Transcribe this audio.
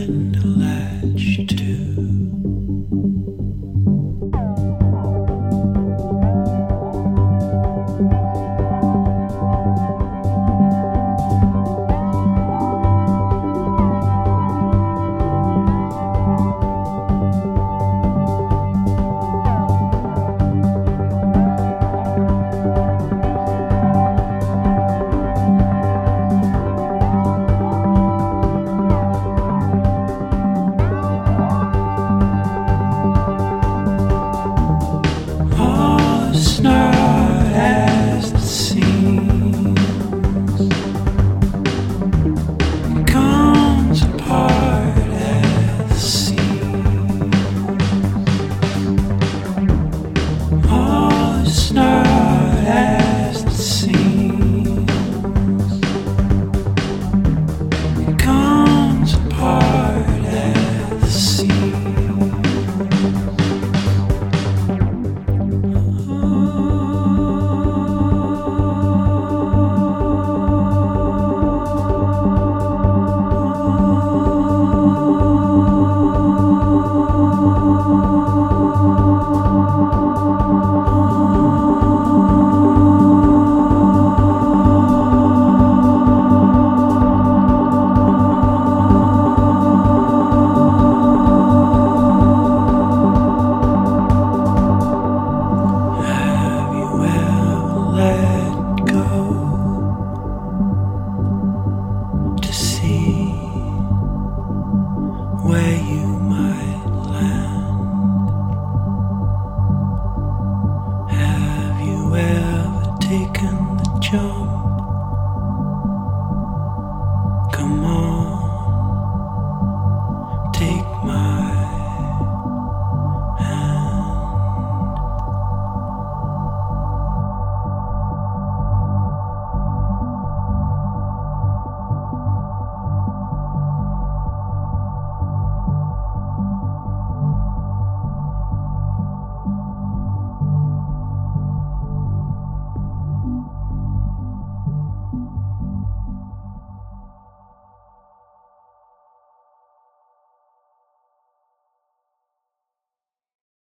nothing to latch. 就